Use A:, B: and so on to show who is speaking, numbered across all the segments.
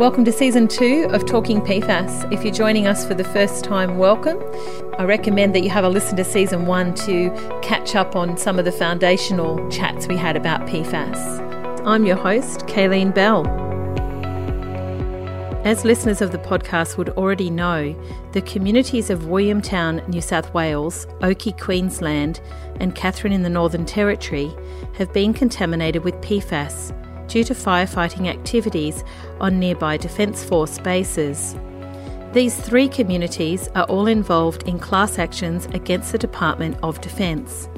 A: Welcome to season two of Talking PFAS. If you're joining us for the first time, welcome. I recommend that you have a listen to season one to catch up on some of the foundational chats we had about PFAS. I'm your host, Kayleen Bell. As listeners of the podcast would already know, the communities of Williamtown, New South Wales, Oakey, Queensland, and Katherine in the Northern Territory have been contaminated with PFAS due to firefighting activities on nearby Defence Force bases. These three communities are all involved in class actions against the Department of Defence.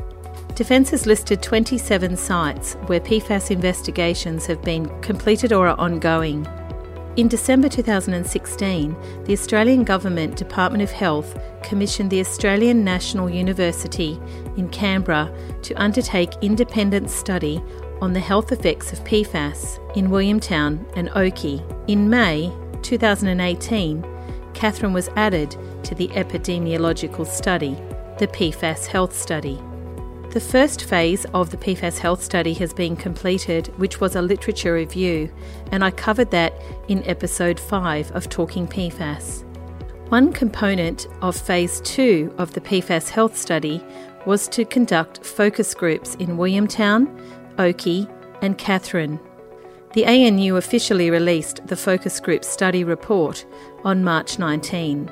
A: Defence has listed 27 sites where PFAS investigations have been completed or are ongoing. In December 2016, the Australian Government Department of Health commissioned the Australian National University in Canberra to undertake independent study on the health effects of PFAS in Williamtown and Oakey. In May 2018, Katherine was added to the epidemiological study, the PFAS Health Study. The first phase of the PFAS Health Study has been completed, which was a literature review, and I covered that in episode 5 of Talking PFAS. One component of phase 2 of the PFAS Health Study was to conduct focus groups in Williamtown, Oakey, and Katherine. The ANU officially released the focus group study report on March 19.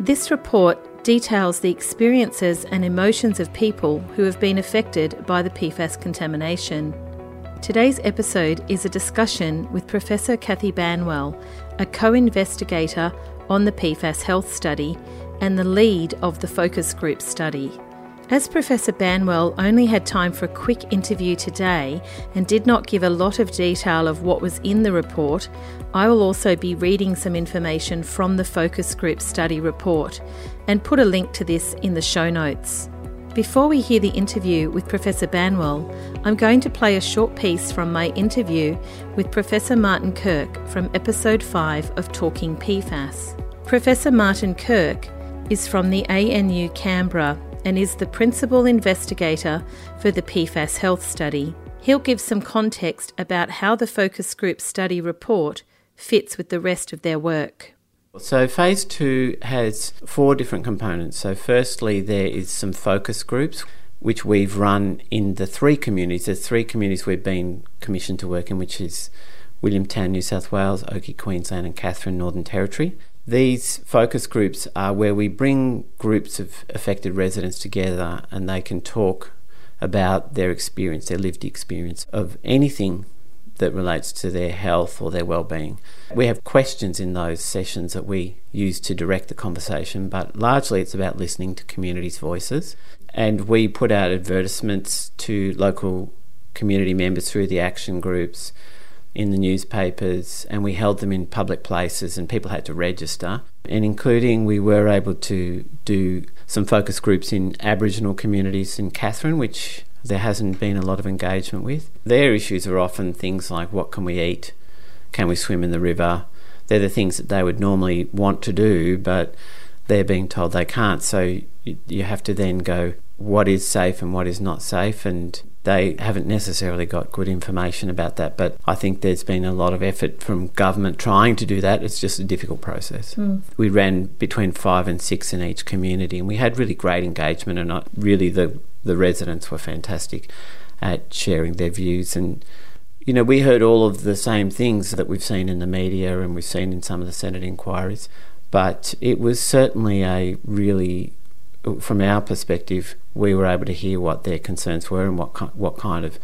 A: This report details the experiences and emotions of people who have been affected by the PFAS contamination. Today's episode is a discussion with Professor Cathy Banwell, a co investigator on the PFAS health study and the lead of the focus group study. As Professor Banwell only had time for a quick interview today and did not give a lot of detail of what was in the report, I will also be reading some information from the focus group study report and put a link to this in the show notes. Before we hear the interview with Professor Banwell, I'm going to play a short piece from my interview with Professor Martyn Kirk from episode 5 of Talking PFAS. Professor Martyn Kirk is from the ANU Canberra and is the principal investigator for the PFAS health study. He'll give some context about how the focus group study report fits with the rest of their work.
B: So, phase two has four different components. So, firstly, there is some focus groups which we've run in the three communities. There's three communities we've been commissioned to work in, which is Williamtown, New South Wales, Oakey, Queensland, and Katherine, Northern Territory. These focus groups are where we bring groups of affected residents together and they can talk about their experience, their lived experience of anything that relates to their health or their well-being. We have questions in those sessions that we use to direct the conversation, but largely it's about listening to communities' voices. And we put out advertisements to local community members through the action groups in the newspapers and we held them in public places and people had to register. And including, we were able to do some focus groups in Aboriginal communities in Katherine, which there hasn't been a lot of engagement with. Their issues are often things like what can we eat? Can we swim in the river? They're the things that they would normally want to do, but they're being told they can't. So you have to then go, what is safe and what is not safe? And they haven't necessarily got good information about that, but I think there's been a lot of effort from government trying to do that. It's just a difficult process. Mm. We ran between five and six in each community, and we had really great engagement, and I, really the the residents were fantastic at sharing their views and. You know, we heard all of the same things that we've seen in the media and we've seen in some of the Senate inquiries, but it was certainly a really from our perspective, we were able to hear what their concerns were and what what kind of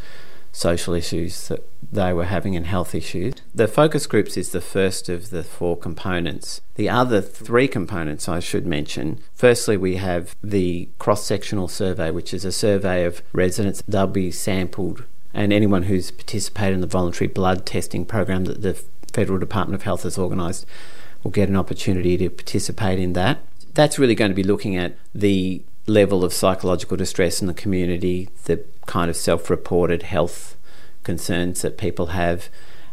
B: social issues that they were having and health issues. The focus groups is the first of the four components. The other three components I should mention. Firstly, we have the cross sectional survey, which is a survey of residents. They'll be sampled, and anyone who's participated in the voluntary blood testing program that the Federal Department of Health has organised will get an opportunity to participate in that that's really going to be looking at the level of psychological distress in the community, the kind of self reported health concerns that people have,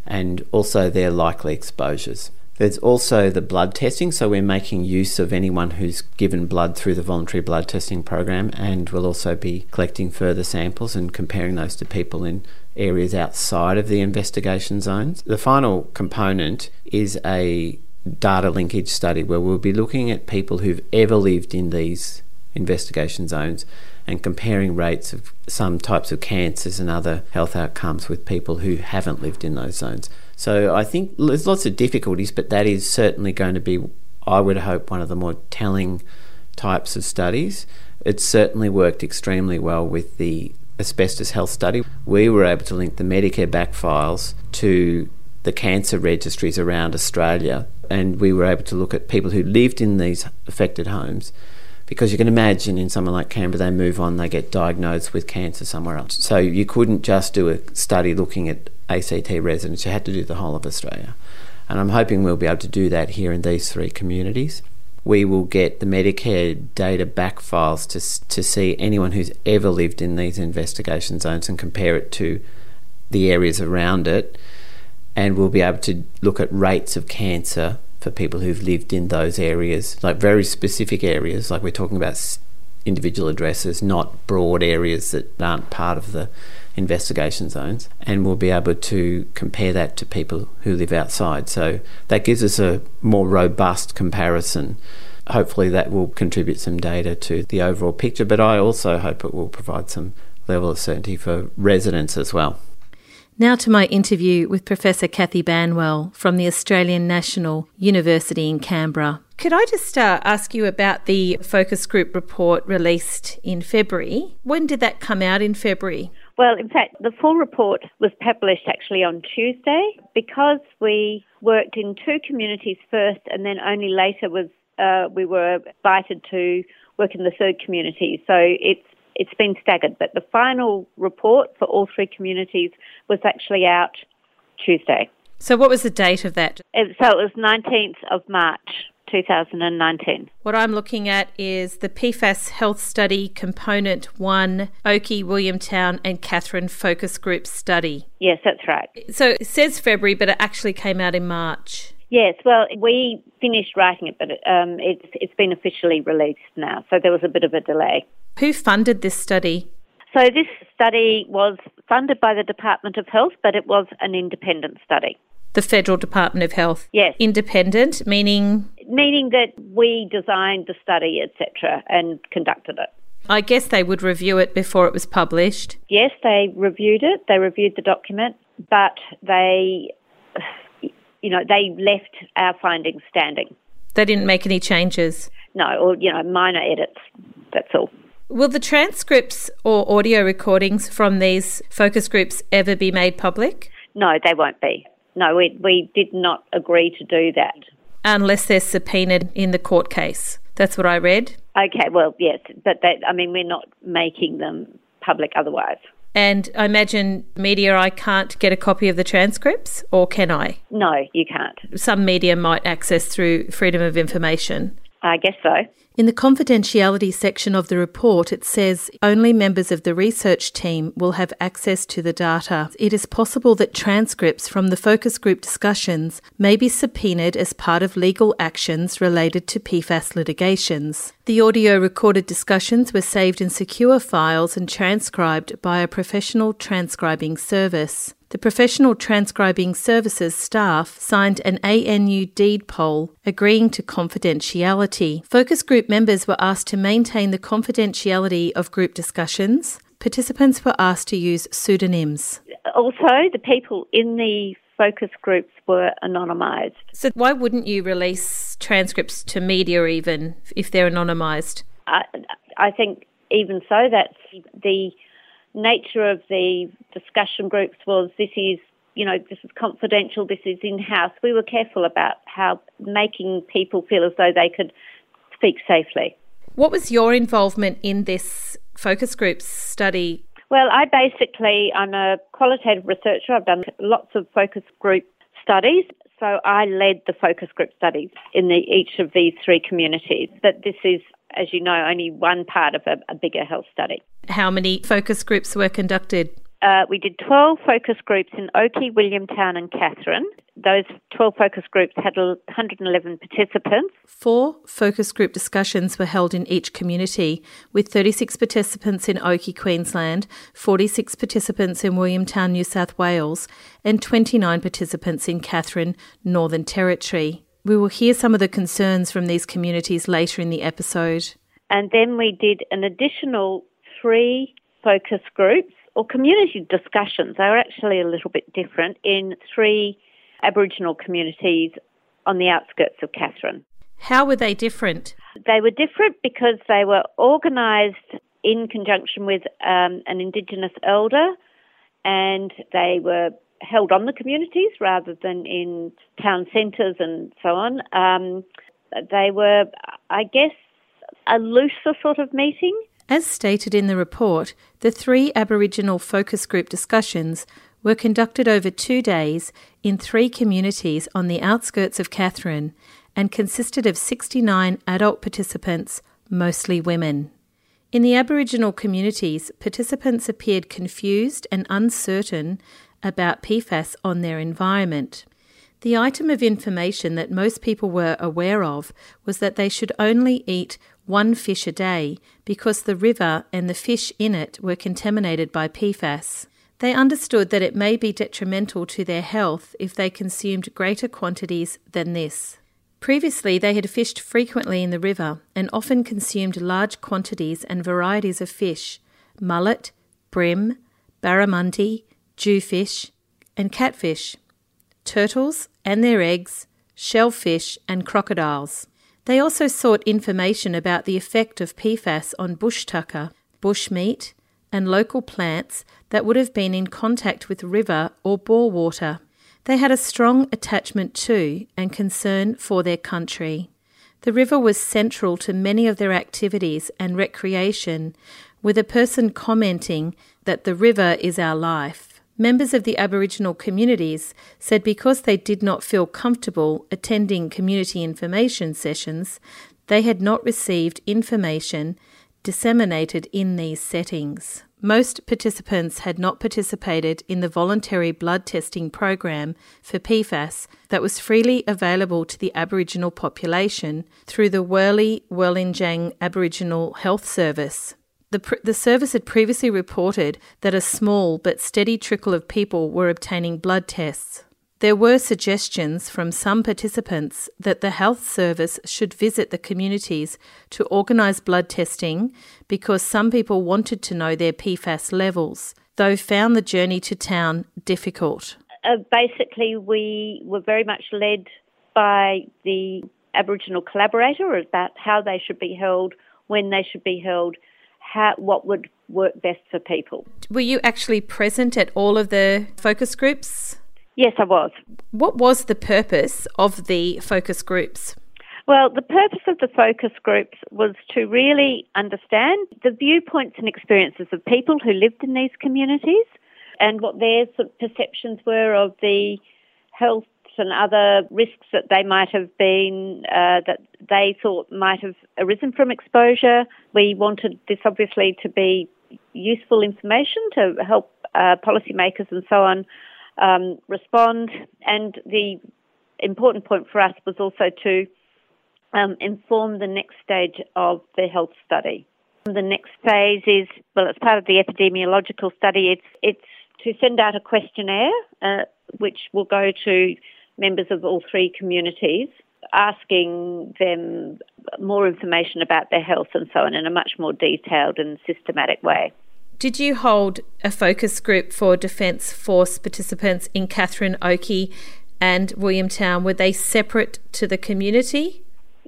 B: and also their likely exposures. There's also the blood testing, so we're making use of anyone who's given blood through the voluntary blood testing program, and we'll also be collecting further samples and comparing those to people in areas outside of the investigation zones. The final component is a data linkage study where we'll be looking at people who've ever lived in these investigation zones and comparing rates of some types of cancers and other health outcomes with people who haven't lived in those zones. So I think there's lots of difficulties, but that is certainly going to be, I would hope, one of the more telling types of studies. It certainly worked extremely well with the asbestos health study. We were able to link the Medicare back files to the cancer registries around Australia, and we were able to look at people who lived in these affected homes because you can imagine in somewhere like Canberra, they move on, they get diagnosed with cancer somewhere else. So you couldn't just do a study looking at ACT residents, you had to do the whole of Australia. And I'm hoping we'll be able to do that here in these three communities. We will get the Medicare data back files to, to see anyone who's ever lived in these investigation zones and compare it to the areas around it. And we'll be able to look at rates of cancer for people who've lived in those areas, like very specific areas, like we're talking about individual addresses, not broad areas that aren't part of the investigation zones. And we'll be able to compare that to people who live outside. So that gives us a more robust comparison. Hopefully, that will contribute some data to the overall picture, but I also hope it will provide some level of certainty for residents as well.
A: Now to my interview with Professor Cathy Banwell from the Australian National University in Canberra. Could I just uh, ask you about the focus group report released in February? When did that come out in February?
C: Well, in fact, the full report was published actually on Tuesday because we worked in two communities first and then only later was uh, we were invited to work in the third community. So it's it's been staggered, but the final report for all three communities was actually out Tuesday.
A: So, what was the date of that?
C: It, so, it was 19th of March. 2019.
A: What I'm looking at is the PFAS Health Study Component 1, Oakey, Williamtown, and Katherine Focus Group Study.
C: Yes, that's right.
A: So it says February, but it actually came out in March.
C: Yes, well, we finished writing it, but um, it's, it's been officially released now, so there was a bit of a delay.
A: Who funded this study?
C: So, this study was funded by the Department of Health, but it was an independent study.
A: The Federal Department of Health?
C: Yes.
A: Independent, meaning?
C: Meaning that we designed the study, etc., and conducted it.
A: I guess they would review it before it was published.
C: Yes, they reviewed it, they reviewed the document, but they, you know, they left our findings standing.
A: They didn't make any changes?
C: No, or, you know, minor edits, that's all.
A: Will the transcripts or audio recordings from these focus groups ever be made public?
C: No, they won't be. No, we, we did not agree to do that.
A: Unless they're subpoenaed in the court case. That's what I read.
C: Okay, well, yes, but that, I mean, we're not making them public otherwise.
A: And I imagine media, I can't get a copy of the transcripts, or can I?
C: No, you can't.
A: Some media might access through freedom of information.
C: I guess so.
A: In the confidentiality section of the report, it says only members of the research team will have access to the data. It is possible that transcripts from the focus group discussions may be subpoenaed as part of legal actions related to PFAS litigations. The audio recorded discussions were saved in secure files and transcribed by a professional transcribing service. The Professional Transcribing Services staff signed an ANU deed poll agreeing to confidentiality. Focus group members were asked to maintain the confidentiality of group discussions. Participants were asked to use pseudonyms.
C: Also, the people in the focus groups were anonymised.
A: So, why wouldn't you release transcripts to media even if they're anonymised?
C: I, I think even so, that's the nature of the discussion groups was this is you know this is confidential this is in house we were careful about how making people feel as though they could speak safely.
A: What was your involvement in this focus group study?
C: Well i basically i'm a qualitative researcher. I've done lots of focus group studies. So i led the focus group studies in the, each of these three communities. But this is as you know, only one part of a, a bigger health study.
A: How many focus groups were conducted?
C: uh, we did 12 focus groups in Oakey, Williamtown, and Katherine. Those 12 focus groups had 111 participants.
A: Four focus group discussions were held in each community, with 36 participants in Oakey, Queensland, 46 participants in Williamtown, New South Wales, and 29 participants in Katherine, Northern Territory. We will hear some of the concerns from these communities later in the episode.
C: And then we did an additional three focus groups or community discussions. They were actually a little bit different in three Aboriginal communities on the outskirts of Katherine.
A: How were they different?
C: They were different because they were organised in conjunction with um, an Indigenous elder and they were held on the communities rather than in town centres and so on. Um, they were, I guess, a looser sort of meeting.
A: As stated in the report, the three Aboriginal focus group discussions were conducted over two days in three communities on the outskirts of Katherine and consisted of 69 adult participants, mostly women. In the Aboriginal communities, participants appeared confused and uncertain about PFAS on their environment. The item of information that most people were aware of was that they should only eat one fish a day because the river and the fish in it were contaminated by PFAS. They understood that it may be detrimental to their health if they consumed greater quantities than this. Previously, they had fished frequently in the river and often consumed large quantities and varieties of fish mullet, bream, barramundi, jewfish, and catfish, turtles and their eggs, shellfish, and crocodiles. They also sought information about the effect of PFAS on bush tucker, bush meat, and local plants that would have been in contact with river or bore water. They had a strong attachment to and concern for their country. The river was central to many of their activities and recreation, with a person commenting that the river is our life. Members of the Aboriginal communities said because they did not feel comfortable attending community information sessions, they had not received information disseminated in these settings. Most participants had not participated in the voluntary blood testing program for PFAS that was freely available to the Aboriginal population through the Wurli-Wurlinjang Aboriginal Health Service. The, the service had previously reported that a small but steady trickle of people were obtaining blood tests. There were suggestions from some participants that the health service should visit the communities to organise blood testing because some people wanted to know their PFAS levels, though found the journey to town difficult.
C: Uh, basically, we were very much led by the Aboriginal collaborator about how they should be held, when they should be held, how, what would work best for people.
A: Were you actually present at all of the focus groups?
C: Yes, I was.
A: What was the purpose of the focus groups?
C: Well, the purpose of the focus groups was to really understand the viewpoints and experiences of people who lived in these communities and what their perceptions were of the health and other risks that they might have been, uh, that they thought might have arisen from exposure. We wanted this obviously to be useful information to help uh, policymakers and so on um, respond. And the important point for us was also to um, inform the next stage of the health study. The next phase is, well, it's part of the epidemiological study. It's it's to send out a questionnaire, uh, which will go to members of all three communities, asking them more information about their health and so on in a much more detailed and systematic way.
A: Did you hold a focus group for Defence Force participants in Katherine Oakey and Williamtown? Were they separate to the community?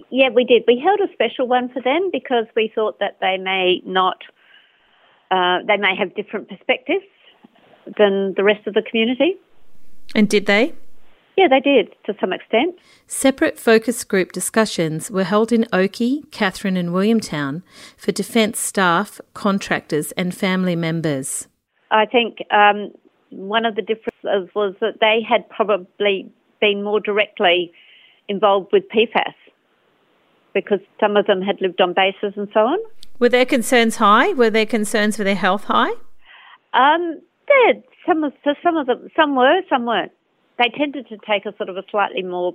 C: Yeah, we did. We held a special one for them because we thought that they may not, uh, they may have different perspectives than the rest of the community.
A: And did they?
C: Yeah, they did to some extent.
A: Separate focus group discussions were held in Oakey, Katherine, and Williamtown for Defence staff, contractors, and family members.
C: I think um, one of the differences was that they had probably been more directly involved with PFAS because some of them had lived on bases and so on.
A: Were their concerns high? Were their concerns for their health high?
C: Um, Yeah, some of so some of them, some were, some weren't. They tended to take a sort of a slightly more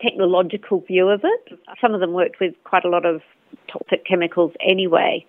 C: technological view of it. Some of them worked with quite a lot of toxic chemicals anyway.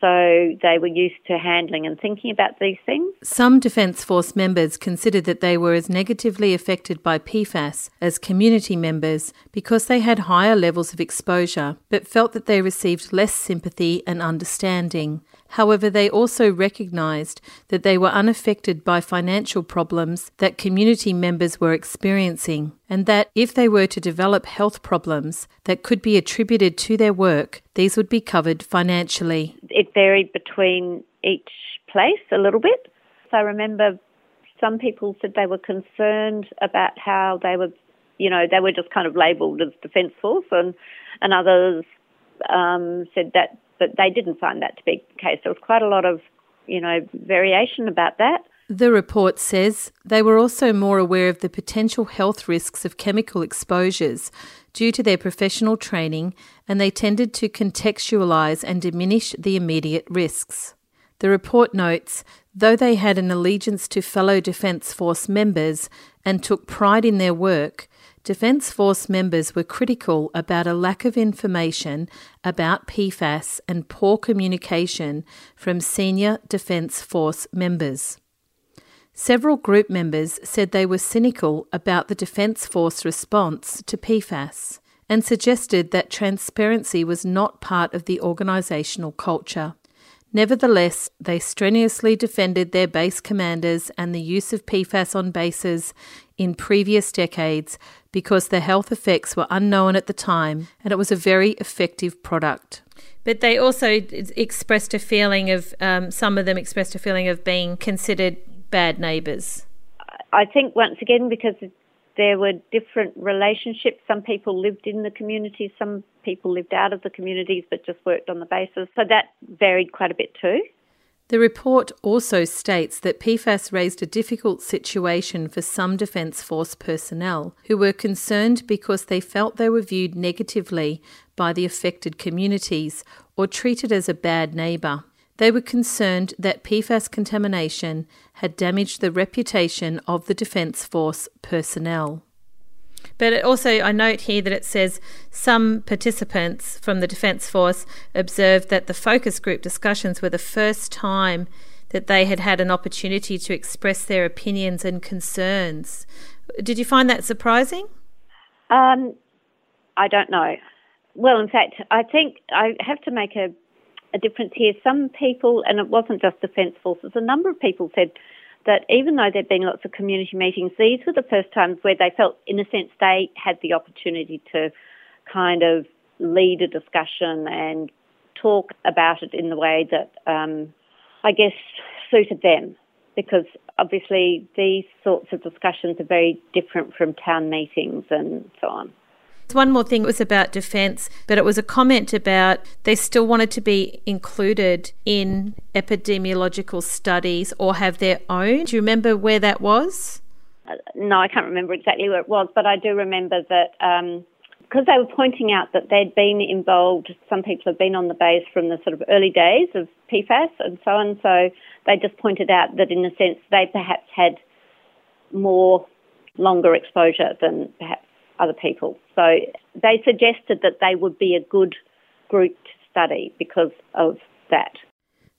C: So they were used to handling and thinking about these things.
A: Some Defence Force members considered that they were as negatively affected by PFAS as community members because they had higher levels of exposure, but felt that they received less sympathy and understanding. However, they also recognised that they were unaffected by financial problems that community members were experiencing, and that if they were to develop health problems that could be attributed to their work, these would be covered financially.
C: It varied between each place a little bit. So I remember some people said they were concerned about how they were, you know, they were just kind of labelled as Defence Force, and, and others um, said that but they didn't find that to be the case. There was quite a lot of, you know, variation about that.
A: The report says they were also more aware of the potential health risks of chemical exposures due to their professional training, and they tended to contextualise and diminish the immediate risks. The report notes though they had an allegiance to fellow Defence Force members and took pride in their work, Defence Force members were critical about a lack of information about PFAS and poor communication from senior Defence Force members. Several group members said they were cynical about the Defence Force response to PFAS and suggested that transparency was not part of the organisational culture. Nevertheless, they strenuously defended their base commanders and the use of PFAS on bases in previous decades because the health effects were unknown at the time and it was a very effective product. But they also expressed a feeling of, um, some of them expressed a feeling of being considered bad neighbours.
C: I think once again because there were different relationships. Some people lived in the communities, some people lived out of the communities but just worked on the bases. So that varied quite a bit too.
A: The report also states that PFAS raised a difficult situation for some Defence Force personnel who were concerned because they felt they were viewed negatively by the affected communities or treated as a bad neighbour. They were concerned that PFAS contamination had damaged the reputation of the Defence Force personnel. But also, I note here that it says some participants from the Defence Force observed that the focus group discussions were the first time that they had had an opportunity to express their opinions and concerns. Did you find that surprising?
C: Um, I don't know. Well, in fact, I think I have to make a a difference here. Some people, and it wasn't just Defence Forces, a number of people said that even though there'd been lots of community meetings, these were the first times where they felt, in a sense, they had the opportunity to kind of lead a discussion and talk about it in the way that um, I guess suited them. Because obviously, these sorts of discussions are very different from town meetings and so on.
A: One more thing It was about defence, but it was a comment about they still wanted to be included in epidemiological studies or have their own. Do you remember where that was?
C: Uh, no, I can't remember exactly where it was, but I do remember that because um, they were pointing out that they'd been involved, some people have been on the base from the sort of early days of PFAS and so on. So they just pointed out that in a sense they perhaps had more longer exposure than perhaps other people. So they suggested that they would be a good group to study because of that.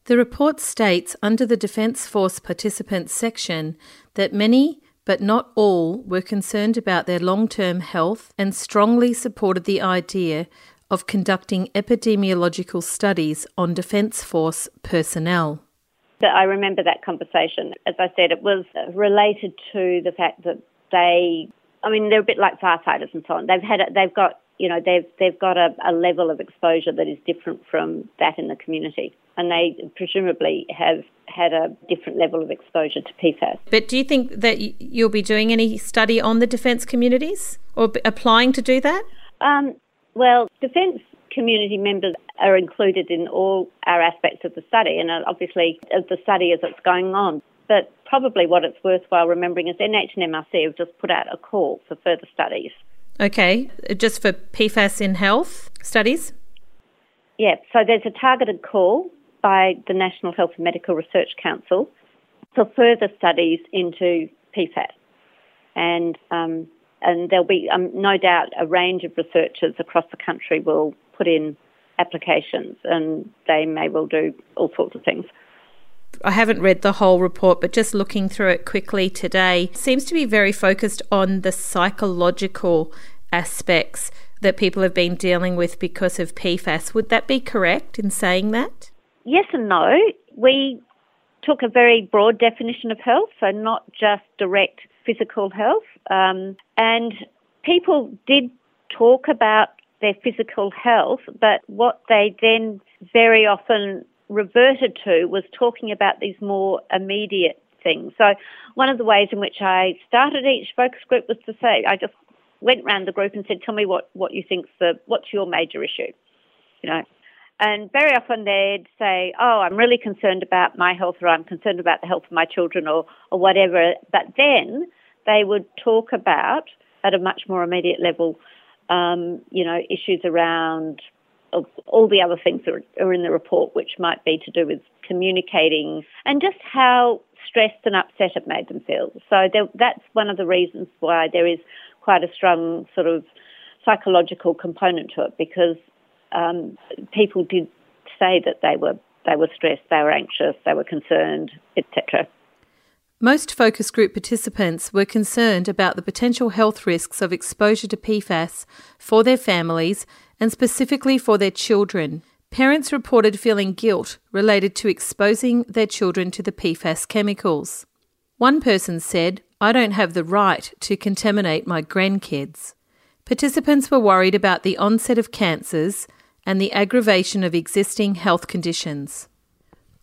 A: The report states under the Defence Force Participants section that many, but not all, were concerned about their long term health and strongly supported the idea of conducting epidemiological studies on Defence Force personnel.
C: I remember that conversation. As I said, it was related to the fact that they I mean, they're a bit like firefighters and so on. They've had, a, they've got, you know, they've they've got a, a level of exposure that is different from that in the community, and they presumably have had a different level of exposure to PFAS.
A: But do you think that you'll be doing any study on the defence communities or applying to do that?
C: Um, well, defence community members are included in all our aspects of the study, and obviously of the study as it's going on. But probably what it's worthwhile remembering is NH and MRC have just put out a call for further studies.
A: Okay, just for PFAS in health studies?
C: Yeah, so there's a targeted call by the National Health and Medical Research Council for further studies into PFAS. And, um, and there'll be um, no doubt a range of researchers across the country will put in applications and they may well do all sorts of things.
A: I haven't read the whole report, but just looking through it quickly today, seems to be very focused on the psychological aspects that people have been dealing with because of PFAS. Would that be correct in saying that?
C: Yes and no. We took a very broad definition of health, so not just direct physical health. Um, and people did talk about their physical health, but what they then very often reverted to was talking about these more immediate things. So one of the ways in which I started each focus group was to say, I just went round the group and said, tell me what, what you think's the, what's your major issue? You know, and very often they'd say, oh, I'm really concerned about my health or I'm concerned about the health of my children or, or whatever. But then they would talk about, at a much more immediate level, um, you know, issues around all the other things that are in the report, which might be to do with communicating and just how stressed and upset it made them feel. So there, that's one of the reasons why there is quite a strong sort of psychological component to it because um, people did say that they were they were stressed, they were anxious, they were concerned, etc.
A: Most focus group participants were concerned about the potential health risks of exposure to PFAS for their families and specifically for their children. Parents reported feeling guilt related to exposing their children to the PFAS chemicals. One person said, I don't have the right to contaminate my grandkids. Participants were worried about the onset of cancers and the aggravation of existing health conditions.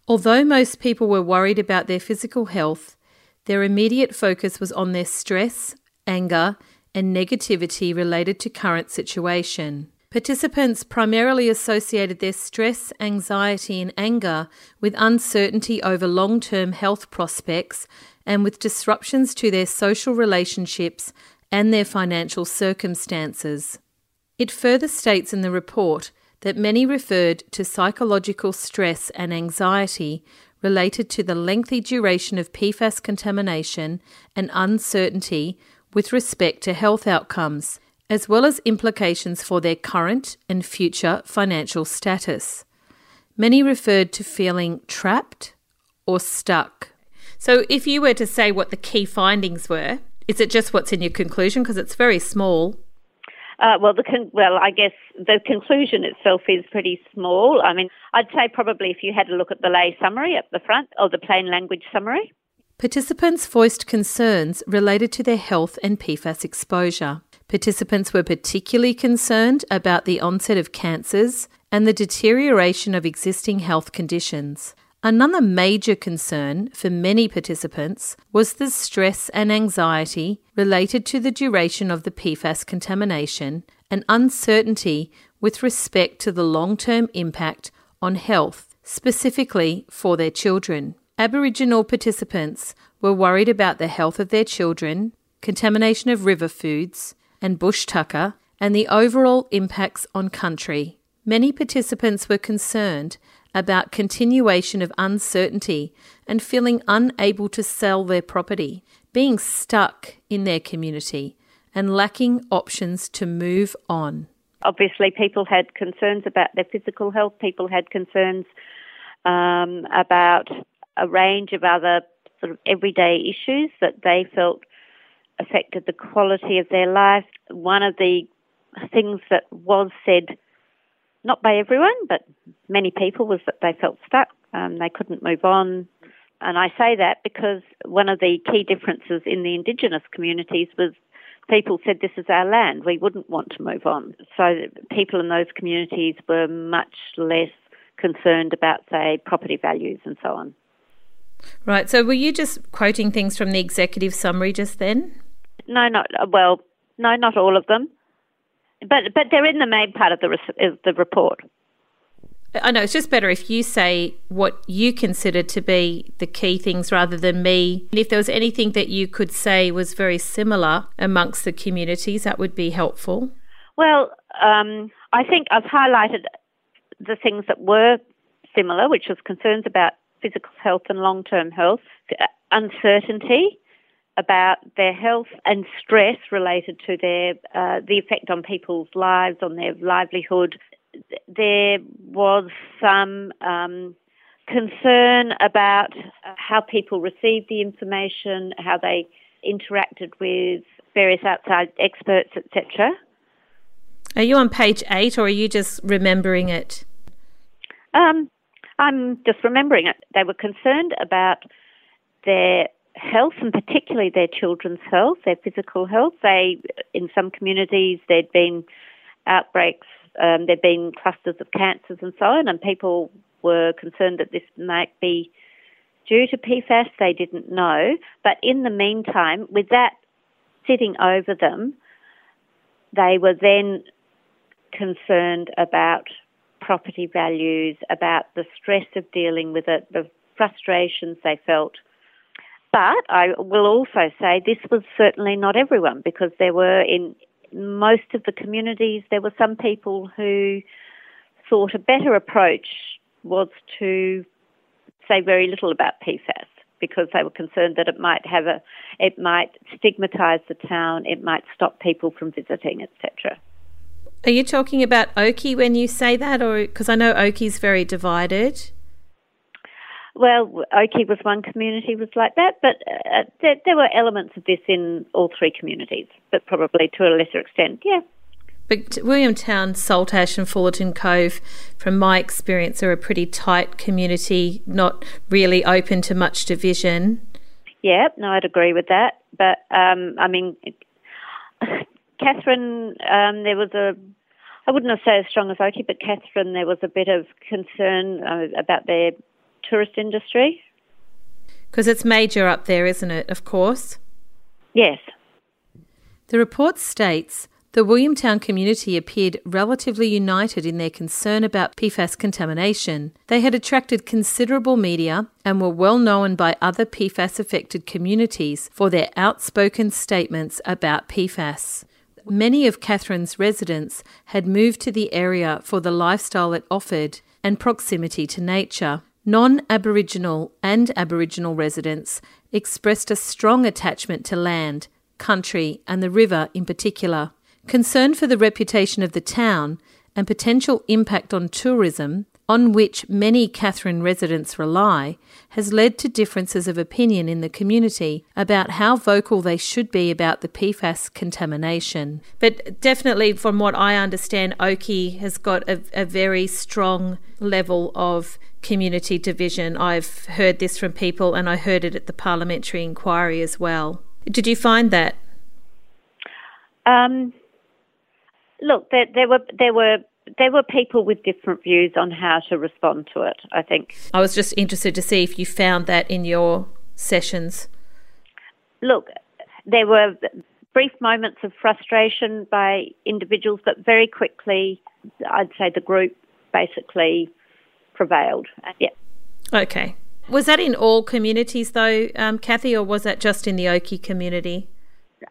A: Although most people were worried about their physical health, their immediate focus was on their stress, anger, and negativity related to current situation. Participants primarily associated their stress, anxiety, and anger with uncertainty over long term health prospects and with disruptions to their social relationships and their financial circumstances. It further states in the report that many referred to psychological stress and anxiety related to the lengthy duration of PFAS contamination and uncertainty with respect to health outcomes, as well as implications for their current and future financial status. Many referred to feeling trapped or stuck. So, if you were to say what the key findings were, is it just what's in your conclusion? Because it's very small.
C: Uh, well, the con- well, I guess the conclusion itself is pretty small. I mean, I'd say probably if you had a look at the lay summary at the front or the plain language summary.
A: Participants voiced concerns related to their health and PFAS exposure. Participants were particularly concerned about the onset of cancers and the deterioration of existing health conditions. Another major concern for many participants was the stress and anxiety related to the duration of the PFAS contamination and uncertainty with respect to the long term impact on health, specifically for their children. Aboriginal participants were worried about the health of their children, contamination of river foods, and bush tucker, and the overall impacts on country. Many participants were concerned about continuation of uncertainty and feeling unable to sell their property, being stuck in their community, and lacking options to move on.
C: Obviously, people had concerns about their physical health, people had concerns um, about a range of other sort of everyday issues that they felt affected the quality of their life. One of the things that was said not by everyone, but many people, was that they felt stuck. Um, they couldn't move on. And I say that because one of the key differences in the Indigenous communities was people said, This is our land, we wouldn't want to move on. So people in those communities were much less concerned about, say, property values and so on.
A: Right. So were you just quoting things from the executive summary just then?
C: No, not well. No, not all of them but but they're in the main part of the of the report.
A: I know it's just better if you say what you consider to be the key things rather than me. And if there was anything that you could say was very similar amongst the communities, that would be helpful.
C: Well, um, I think I've highlighted the things that were similar, which was concerns about physical health and long term health, uncertainty about their health and stress related to their uh, the effect on people's lives, on their livelihood. There was some um, concern about how people received the information, how they interacted with various outside experts, etc.
A: Are you on page eight, or are you just remembering it?
C: Um, I'm just remembering it. They were concerned about their health and particularly their children's health, their physical health. They, in some communities, there'd been outbreaks, um, there'd been clusters of cancers and so on, and people were concerned that this might be due to PFAS. They didn't know. But in the meantime, with that sitting over them, they were then concerned about property values, about the stress of dealing with it, the frustrations they felt. But I will also say this was certainly not everyone because there were in most of the communities, there were some people who thought a better approach was to say very little about PFAS because they were concerned that it might have a, it might stigmatise the town, it might stop people from visiting, etc.
A: Are you talking about Oakey when you say that, or because I know Oakey's very divided?
C: Well, Oakey was one community was like that, but uh, there, there, were elements of this in all three communities, but probably to a lesser extent, yeah.
A: But Williamtown, Salt Ash, and Fullerton Cove, from my experience, are a pretty tight community, not really open to much division.
C: Yeah, no, I'd agree with that. But um, I mean, Katherine, um, there was a, I wouldn't have said as strong as Oakey, but Katherine, there was a bit of concern uh, about their tourist industry.
A: Because it's major up there, isn't it, of course?
C: Yes.
A: The report states the Williamtown community appeared relatively united in their concern about PFAS contamination. They had attracted considerable media and were well known by other PFAS affected communities for their outspoken statements about PFAS. Many of Katherine's residents had moved to the area for the lifestyle it offered and proximity to nature. Non Aboriginal and Aboriginal residents expressed a strong attachment to land, country, and the river in particular. Concern for the reputation of the town and potential impact on tourism on which many Katherine residents rely, has led to differences of opinion in the community about how vocal they should be about the PFAS contamination. But definitely, from what I understand, Oakey has got a, a very strong level of community division. I've heard this from people, and I heard it at the parliamentary inquiry as well. Did you find that?
C: Um, look, there, there were there were there were people with different views on how to respond to it, I think.
A: I was just interested to see if you found that in your sessions.
C: Look, there were brief moments of frustration by individuals, but very quickly, I'd say the group basically prevailed. Yeah.
A: Okay. Was that in all communities, though, um, Cathy, or was that just in the Oakey community?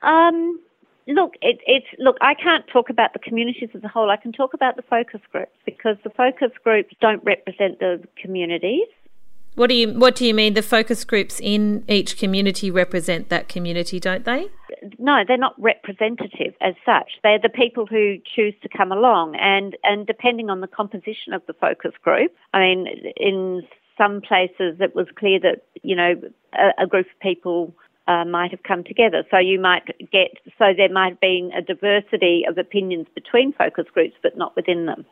C: Um, Look, it, it's look. I can't talk about the communities as a whole. I can talk about the focus groups because the focus groups don't represent the communities.
A: What do you What do you mean? The focus groups in each community represent that community, don't they?
C: No, they're not representative as such. They're the people who choose to come along, and and depending on the composition of the focus group, I mean, in some places it was clear that you know a, a group of people uh, might have come together. So you might get, so there might have been a diversity of opinions between focus groups, but not within them.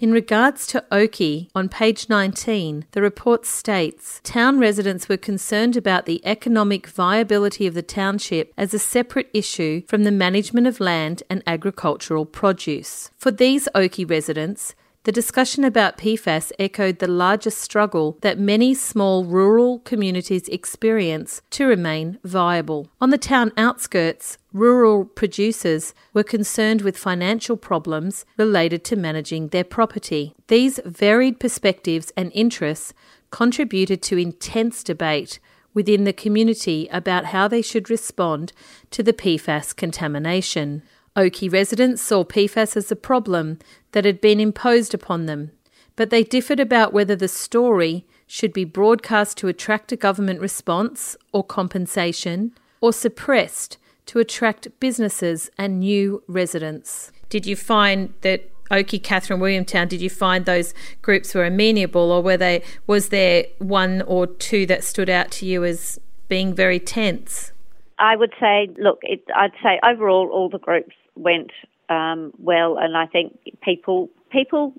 A: In regards to Oakey, on page 19, the report states town residents were concerned about the economic viability of the township as a separate issue from the management of land and agricultural produce. For these Oakey residents, the discussion about PFAS echoed the larger struggle that many small rural communities experience to remain viable. On the town outskirts, rural producers were concerned with financial problems related to managing their property. These varied perspectives and interests contributed to intense debate within the community about how they should respond to the PFAS contamination. Oakey residents saw PFAS as a problem that had been imposed upon them, but they differed about whether the story should be broadcast to attract a government response or compensation, or suppressed to attract businesses and new residents. Did you find that Oakey, Katherine, Williamtown, did you find those groups were amenable, or were they? Was there one or two that stood out to you as being very tense?
C: I would say, look, it, I'd say overall all the groups went um, well, and I think people, people,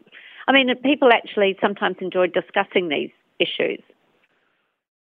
C: I mean, people actually sometimes enjoyed discussing these issues.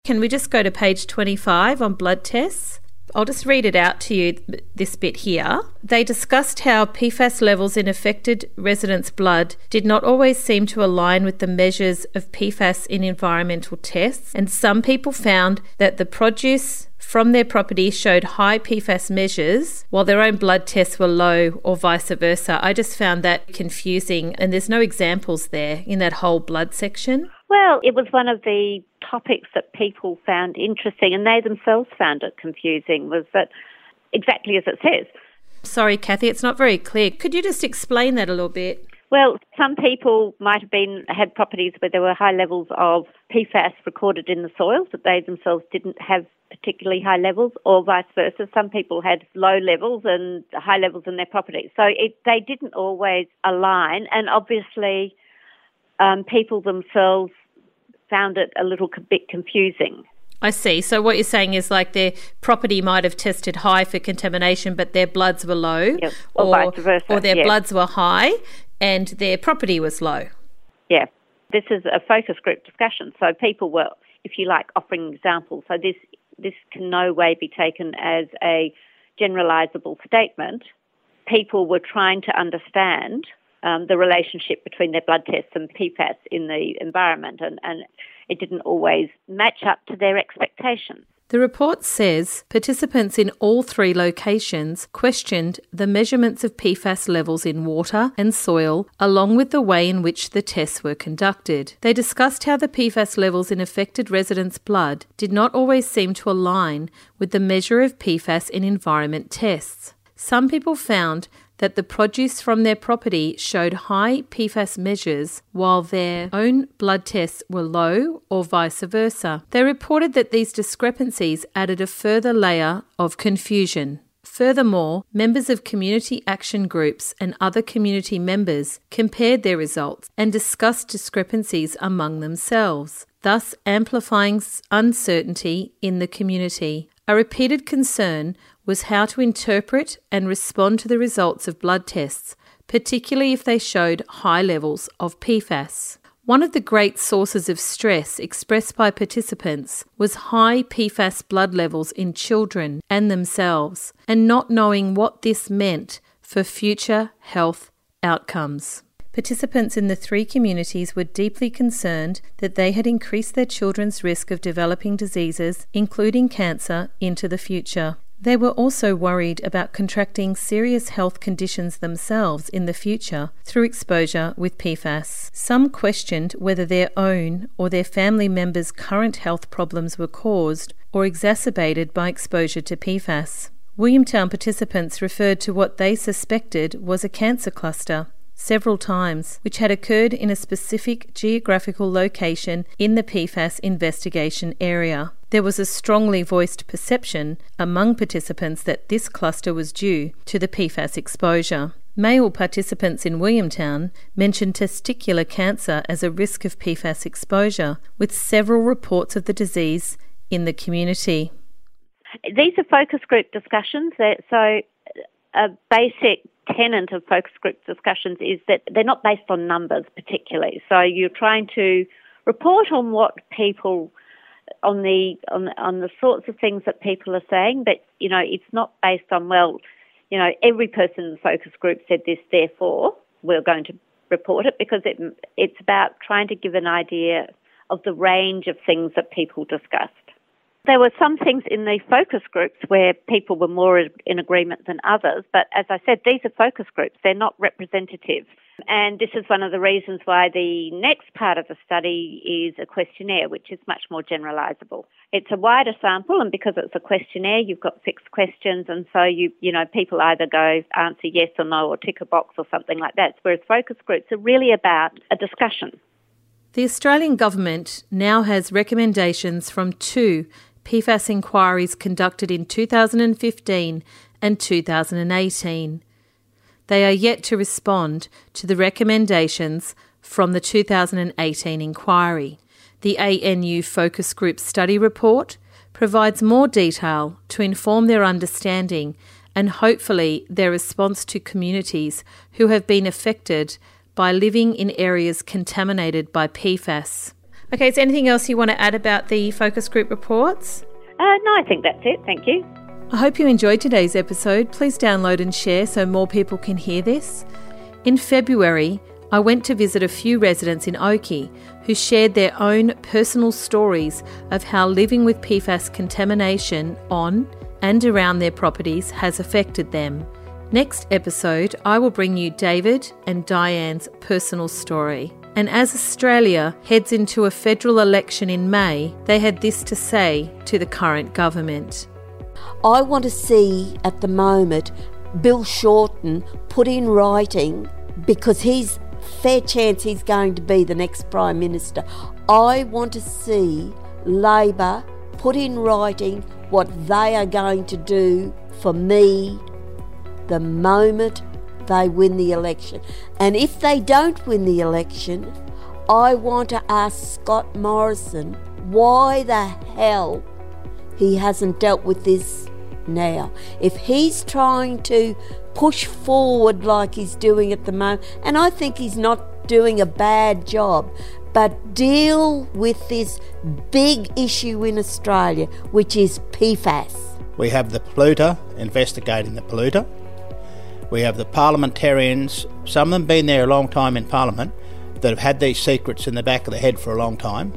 A: Can we just go to page 25 on blood tests? I'll just read it out to you, this bit here. They discussed how PFAS levels in affected residents' blood did not always seem to align with the measures of PFAS in environmental tests, and some people found that the produce from their property showed high PFAS measures while their own blood tests were low, or vice versa. I just found that confusing, and there's no examples there in that whole blood section.
C: Well, it was one of the topics that people found interesting, and they themselves found it confusing. Was that exactly as it says?
A: Sorry, Cathy, it's not very clear. Could you just explain that a little bit?
C: Well, some people might have been had properties where there were high levels of PFAS recorded in the soils, but they themselves didn't have particularly high levels, or vice versa. Some people had low levels and high levels in their property, so it, they didn't always align. And obviously, um, people themselves found it a little bit confusing.
A: I see. So what you're saying is like their property might have tested high for contamination, but their bloods were low,
C: yep. or, or, versa,
A: or their bloods were high and their property was low.
C: Yeah, this is a focus group discussion. So people were, if you like, offering examples. So this this can no way be taken as a generalizable statement. People were trying to understand um, the relationship between their blood tests and PFAS in the environment, and, and it didn't always match up to their expectations.
A: The report says participants in all three locations questioned the measurements of PFAS levels in water and soil, along with the way in which the tests were conducted. They discussed how the PFAS levels in affected residents' blood did not always seem to align with the measure of PFAS in environment tests. Some people found that the produce from their property showed high PFAS measures while their own blood tests were low, or vice versa. They reported that these discrepancies added a further layer of confusion. Furthermore, members of community action groups and other community members compared their results and discussed discrepancies among themselves, thus amplifying uncertainty in the community. A repeated concern was how to interpret and respond to the results of blood tests, particularly if they showed high levels of PFAS. One of the great sources of stress expressed by participants was high PFAS blood levels in children and themselves, and not knowing what this meant for future health outcomes. Participants in the three communities were deeply concerned that they had increased their children's risk of developing diseases, including cancer, into the future. They were also worried about contracting serious health conditions themselves in the future through exposure with PFAS. Some questioned whether their own or their family members' current health problems were caused or exacerbated by exposure to PFAS. Williamtown participants referred to what they suspected was a cancer cluster several times, which had occurred in a specific geographical location in the PFAS investigation area. There was a strongly voiced perception among participants that this cluster was due to the PFAS exposure. Male participants in Williamtown mentioned testicular cancer as a risk of PFAS exposure, with several reports of the disease in the community.
C: These are focus group discussions. So, a basic tenet of focus group discussions is that they're not based on numbers particularly. So, you're trying to report on what people on the on on the sorts of things that people are saying, but you know, it's not based on well, you know, every person in the focus group said this, therefore we're going to report it because it it's about trying to give an idea of the range of things that people discussed. There were some things in the focus groups where people were more in agreement than others, but as I said, these are focus groups, they're not representative. And this is one of the reasons why the next part of the study is a questionnaire, which is much more generalizable. It's a wider sample, and because it's a questionnaire, you've got six questions, and so you, you know, people either go answer yes or no or tick a box or something like that. Whereas focus groups are really about a discussion.
A: The Australian Government now has recommendations from two PFAS inquiries conducted in 2015 and 2018. They are yet to respond to the recommendations from the 2018 inquiry. The ANU Focus Group Study Report provides more detail to inform their understanding and hopefully their response to communities who have been affected by living in areas contaminated by PFAS. Okay, is anything else you want to add about the focus group reports?
C: Uh, no, I think that's it. Thank you.
A: I hope you enjoyed today's episode. Please download and share so more people can hear this. In February, I went to visit a few residents in Oakey who shared their own personal stories of how living with PFAS contamination on and around their properties has affected them. Next episode, I will bring you David and Diane's personal story. And as Australia heads into a federal election in May, they had this to say to the current government.
D: I want to see at the moment Bill Shorten put in writing because he's fair chance he's going to be the next Prime Minister. I want to see Labor put in writing what they are going to do for me the moment they win the election. And if they don't win the election, I want to ask Scott Morrison why the hell he hasn't dealt with this now. If he's trying to push forward like he's doing at the moment, and I think he's not doing a bad job, but deal with this big issue in Australia, which is PFAS.
E: We have the polluter investigating the polluter. We have the parliamentarians, some of them been there a long time in Parliament, that have had these secrets in the back of their head for a long time.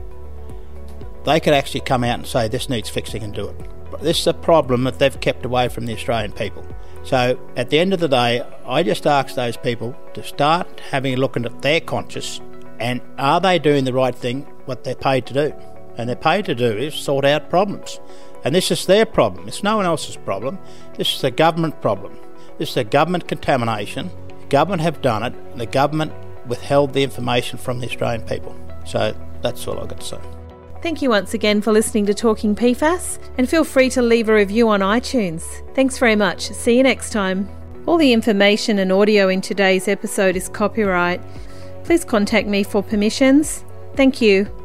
E: They could actually come out and say this needs fixing and do it. But This is a problem that they've kept away from the Australian people. So at the end of the day, I just ask those people to start having a look at their conscience and are they doing the right thing, what they're paid to do? And they're paid to do is sort out problems. And this is their problem. It's no one else's problem. This is a government problem. This is a government contamination. The government have done it. The government withheld the information from the Australian people. So that's all I've got to say.
A: Thank you once again for listening to Talking PFAS, and feel free to leave a review on iTunes. Thanks very much. See you next time. All the information and audio in today's episode is copyright. Please contact me for permissions. Thank you.